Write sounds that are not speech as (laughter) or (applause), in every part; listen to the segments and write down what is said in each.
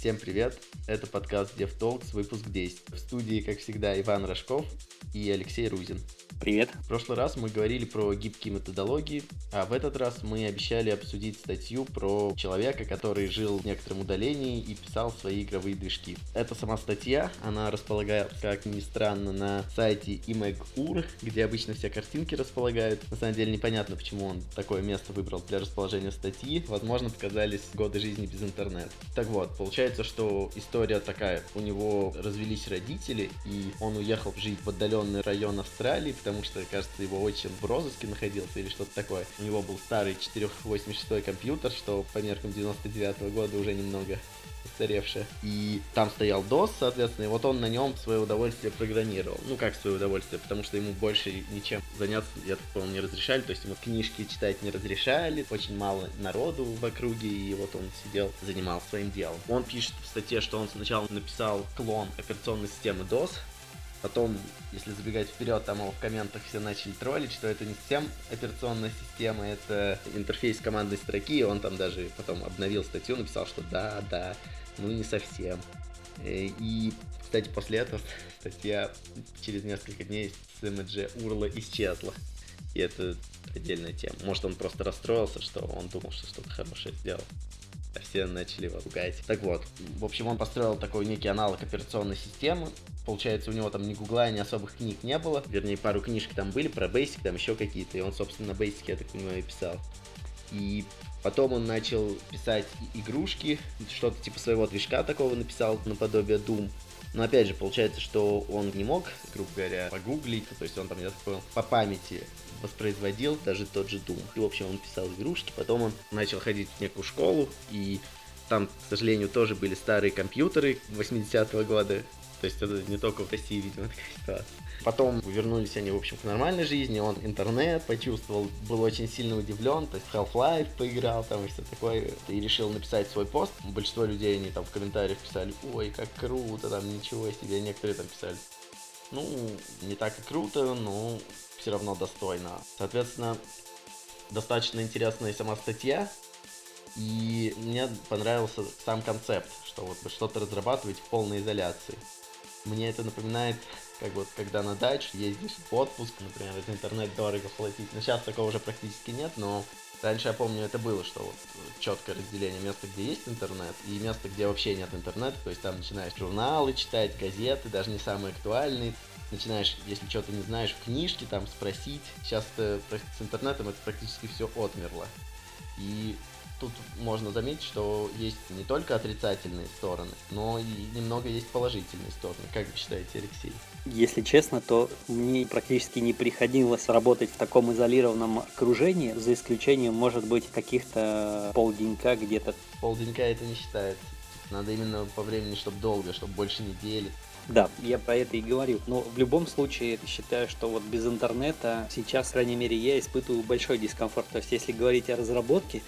Всем привет! Это подкаст DevTalks, выпуск 10. В студии, как всегда, Иван Рожков и Алексей Рузин. Привет. В прошлый раз мы говорили про гибкие методологии, а в этот раз мы обещали обсудить статью про человека, который жил в некотором удалении и писал свои игровые движки. Это сама статья, она располагается, как ни странно, на сайте imag.ur, где обычно все картинки располагают. На самом деле непонятно, почему он такое место выбрал для расположения статьи. Возможно, показались годы жизни без интернета. Так вот, получается, что история такая. У него развелись родители, и он уехал жить в отдаленный район Австралии, потому что, кажется, его отчим в розыске находился или что-то такое. У него был старый 486 компьютер, что по меркам 99 -го года уже немного устаревшая. И там стоял DOS, соответственно, и вот он на нем свое удовольствие программировал. Ну, как свое удовольствие, потому что ему больше ничем заняться, я так понял, не разрешали, то есть ему книжки читать не разрешали, очень мало народу в округе, и вот он сидел, занимался своим делом. Он пишет в статье, что он сначала написал клон операционной системы DOS, Потом, если забегать вперед, там его в комментах все начали троллить, что это не совсем операционная система, это интерфейс командной строки, он там даже потом обновил статью, написал, что да, да, ну не совсем. Э, и, кстати, после этого (laughs) статья через несколько дней с MG урла исчезла. И это отдельная тема. Может, он просто расстроился, что он думал, что что-то хорошее сделал все начали его ругать. Так вот, в общем, он построил такой некий аналог операционной системы. Получается, у него там ни гугла, ни особых книг не было. Вернее, пару книжек там были про Basic, там еще какие-то. И он, собственно, на Basic, я так понимаю, и писал. И потом он начал писать игрушки, что-то типа своего движка такого написал, наподобие Doom. Но опять же, получается, что он не мог, грубо говоря, погуглить, то есть он там, я так понял, по памяти воспроизводил даже тот же Doom. И, в общем, он писал игрушки, потом он начал ходить в некую школу, и там, к сожалению, тоже были старые компьютеры 80-го года, то есть это не только в России, видимо, такая ситуация. Потом вернулись они, в общем, к нормальной жизни. Он интернет почувствовал, был очень сильно удивлен. То есть Half-Life поиграл там и все такое. И решил написать свой пост. Большинство людей, они там в комментариях писали, ой, как круто, там ничего себе. Некоторые там писали, ну, не так и круто, но все равно достойно. Соответственно, достаточно интересная сама статья, и мне понравился сам концепт, что вот что-то разрабатываете в полной изоляции. Мне это напоминает, как вот когда на дачу ездишь в отпуск, например, это интернет дорого платить. Но сейчас такого уже практически нет, но раньше я помню это было, что вот четкое разделение места, где есть интернет, и места, где вообще нет интернета. То есть там начинаешь журналы читать, газеты, даже не самые актуальные начинаешь, если что-то не знаешь, в книжке там спросить. Сейчас с интернетом это практически все отмерло. И тут можно заметить, что есть не только отрицательные стороны, но и немного есть положительные стороны. Как вы считаете, Алексей? Если честно, то мне практически не приходилось работать в таком изолированном окружении, за исключением, может быть, каких-то полденька где-то. Полденька это не считается. Надо именно по времени, чтобы долго, чтобы больше недели. Да, я про это и говорю. Но в любом случае считаю, что вот без интернета сейчас, по крайней мере, я испытываю большой дискомфорт. То есть, если говорить о разработке,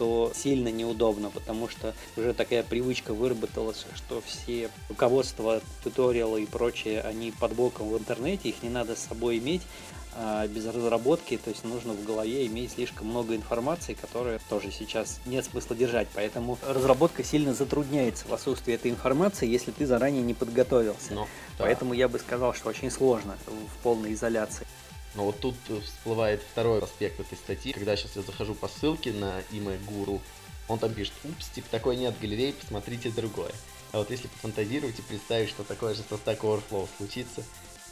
то сильно неудобно, потому что уже такая привычка выработалась, что все руководства, туториалы и прочее, они под боком в интернете, их не надо с собой иметь, а без разработки, то есть нужно в голове иметь слишком много информации, которая тоже сейчас нет смысла держать. Поэтому разработка сильно затрудняется в отсутствии этой информации, если ты заранее не подготовился. Ну, да. Поэтому я бы сказал, что очень сложно в полной изоляции. Но вот тут всплывает второй аспект этой статьи. Когда сейчас я захожу по ссылке на имя Гуру, он там пишет, упс, типа такой нет галереи, посмотрите другое. А вот если пофантазировать и представить, что такое же со Stack Overflow случится,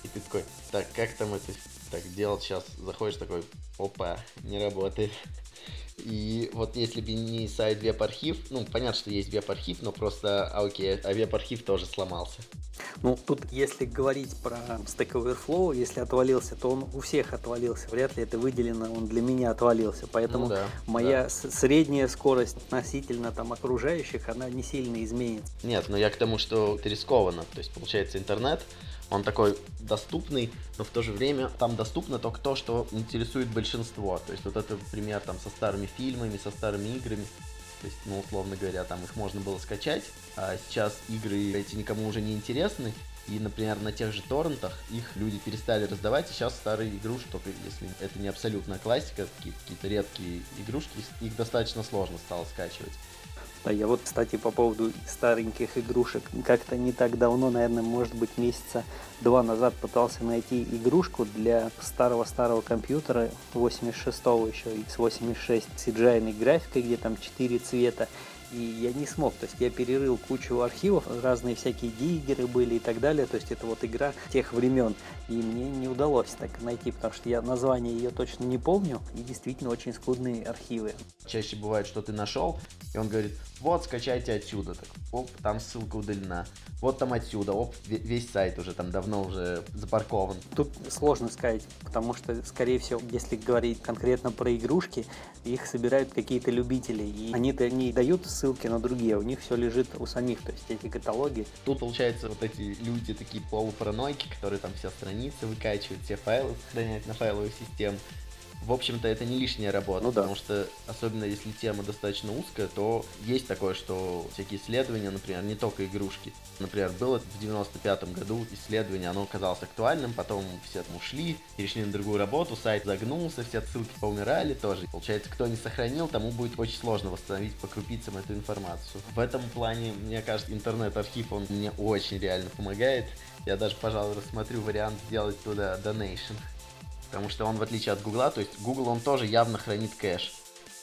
и ты такой, так, как там это так делать сейчас? Заходишь такой, опа, не работает. И вот если бы не сайт веб-архив, ну, понятно, что есть веб-архив, но просто, а окей, а веб-архив тоже сломался. Ну, тут, если говорить про Stack Overflow, если отвалился, то он у всех отвалился. Вряд ли это выделено, он для меня отвалился. Поэтому ну, да, моя да. средняя скорость относительно там окружающих, она не сильно изменится. Нет, но я к тому, что это рискованно. То есть, получается, интернет, он такой доступный, но в то же время там доступно только то, что интересует большинство. То есть вот это пример там со старыми фильмами, со старыми играми. То есть, ну, условно говоря, там их можно было скачать, а сейчас игры эти никому уже не интересны. И, например, на тех же торрентах их люди перестали раздавать, и сейчас старые игрушки, только если это не абсолютная классика, какие-то редкие игрушки, их достаточно сложно стало скачивать. Да, я вот, кстати, по поводу стареньких игрушек, как-то не так давно, наверное, может быть, месяца два назад пытался найти игрушку для старого-старого компьютера 86-го еще, x86 с CGI графикой, где там 4 цвета, и я не смог. То есть я перерыл кучу архивов, разные всякие диггеры были и так далее. То есть это вот игра тех времен. И мне не удалось так найти, потому что я название ее точно не помню. И действительно очень скудные архивы. Чаще бывает, что ты нашел, и он говорит, вот, скачайте отсюда. Так, оп, там ссылка удалена. Вот там отсюда, оп, весь сайт уже там давно уже запаркован. Тут сложно сказать, потому что, скорее всего, если говорить конкретно про игрушки, их собирают какие-то любители, и они-то не дают ссылки на другие, у них все лежит у самих, то есть эти каталоги. Тут, получается, вот эти люди такие полупаранойки, которые там все страницы выкачивают, все файлы сохраняют на файловую систему в общем-то, это не лишняя работа, ну, да. потому что, особенно если тема достаточно узкая, то есть такое, что всякие исследования, например, не только игрушки. Например, было в 95 году исследование, оно оказалось актуальным, потом все там ушли, перешли на другую работу, сайт загнулся, все ссылки поумирали тоже. Получается, кто не сохранил, тому будет очень сложно восстановить по крупицам эту информацию. В этом плане, мне кажется, интернет-архив, он мне очень реально помогает. Я даже, пожалуй, рассмотрю вариант сделать туда donation. Потому что он, в отличие от Гугла, то есть Google, он тоже явно хранит кэш.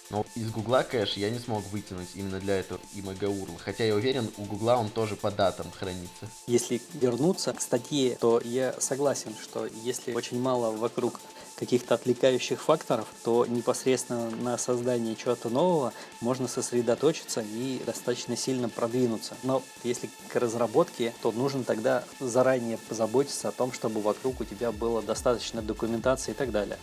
Но из Гугла кэш я не смог вытянуть именно для этого имя URL. Хотя я уверен, у Гугла он тоже по датам хранится. Если вернуться к статье, то я согласен, что если очень мало вокруг каких-то отвлекающих факторов, то непосредственно на создание чего-то нового можно сосредоточиться и достаточно сильно продвинуться. Но если к разработке, то нужно тогда заранее позаботиться о том, чтобы вокруг у тебя было достаточно документации и так далее.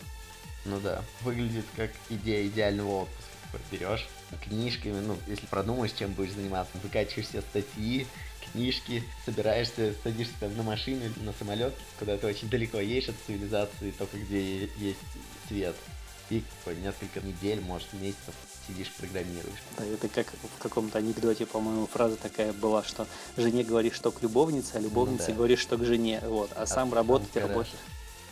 Ну да, выглядит как идея идеального отпуска. Берешь книжками, ну, если продумаешь, чем будешь заниматься, выкачиваешь все статьи, книжки, собираешься, садишься там на машину или на самолет, куда ты очень далеко едешь от цивилизации, только где есть свет. И несколько недель, может, месяцев сидишь, программируешь. Да, это как в каком-то анекдоте, по-моему, фраза такая была, что жене говоришь, что к любовнице, а любовнице ну, да. говоришь, что к жене. Вот, а, а сам работать и работаешь.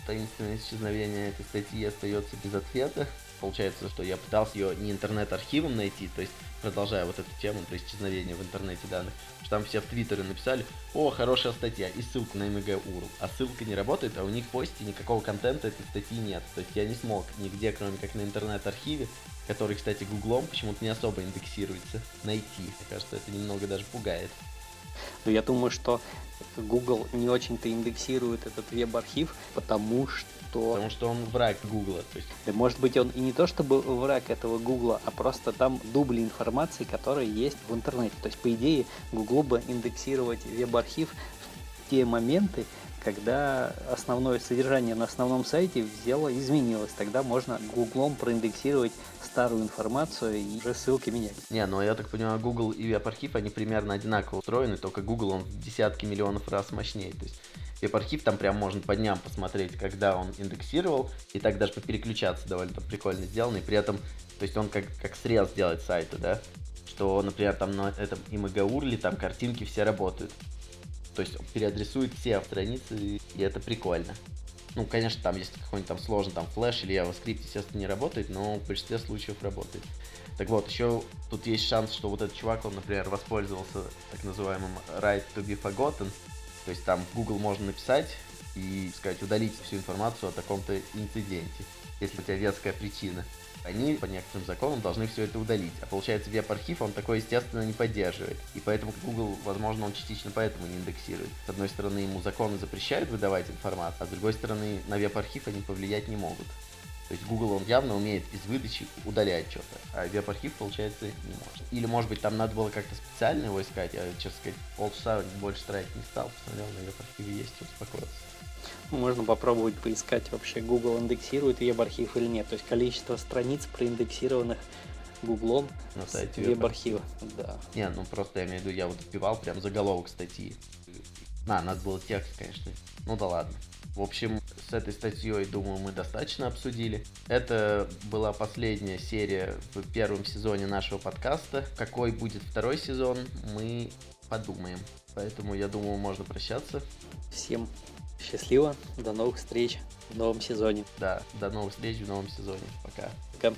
Таинственное исчезновение этой статьи остается без ответа. Получается, что я пытался ее не интернет-архивом найти, то есть продолжая вот эту тему про исчезновение в интернете данных, что там все в Твиттере написали, о, хорошая статья, и ссылка на MG URL. А ссылка не работает, а у них в посте никакого контента этой статьи нет. То есть я не смог нигде, кроме как на интернет-архиве, который, кстати, гуглом почему-то не особо индексируется, найти. Мне кажется, это немного даже пугает. Но я думаю, что Google не очень-то индексирует этот веб-архив, потому что Потому что он враг Гугла. То есть... Да, может быть, он и не то чтобы враг этого Гугла, а просто там дубли информации, которые есть в интернете. То есть, по идее, Гуглу бы индексировать веб-архив в те моменты, когда основное содержание на основном сайте взяло изменилось. Тогда можно гуглом проиндексировать старую информацию и уже ссылки менять. Не, ну я так понимаю, Google и веб-архив, они примерно одинаково устроены, только Google он в десятки миллионов раз мощнее. То есть веб-архив там прям можно по дням посмотреть, когда он индексировал, и так даже попереключаться довольно там прикольно сделано, и при этом, то есть он как, как срез делает сайта, да, что, например, там на этом имагаурли там картинки все работают. То есть переадресует все страницы, и это прикольно. Ну, конечно, там есть какой-нибудь там сложный там флеш или JavaScript, естественно, не работает, но в большинстве случаев работает. Так вот, еще тут есть шанс, что вот этот чувак, он, например, воспользовался так называемым right to be forgotten. То есть там в Google можно написать и сказать удалить всю информацию о таком-то инциденте, если у тебя веская причина они по некоторым законам должны все это удалить. А получается веб-архив он такой, естественно, не поддерживает. И поэтому Google, возможно, он частично поэтому не индексирует. С одной стороны, ему законы запрещают выдавать информацию, а с другой стороны, на веб-архив они повлиять не могут. То есть Google он явно умеет из выдачи удалять что-то, а веб-архив, получается, не может. Или, может быть, там надо было как-то специально его искать, я, честно сказать, полчаса больше тратить не стал, посмотрел, на веб-архиве есть, успокоился. Можно попробовать поискать вообще Google индексирует веб-архив или нет. То есть количество страниц проиндексированных Гуглом на сайте веб-архива. Да. Не, ну просто я имею в виду, я вот вбивал прям заголовок статьи. На, надо было текст, конечно. Ну да ладно. В общем, с этой статьей, думаю, мы достаточно обсудили. Это была последняя серия в первом сезоне нашего подкаста. Какой будет второй сезон, мы подумаем. Поэтому, я думаю, можно прощаться. Всем Счастливо, до новых встреч в новом сезоне. Да, до новых встреч в новом сезоне. Пока. Пока.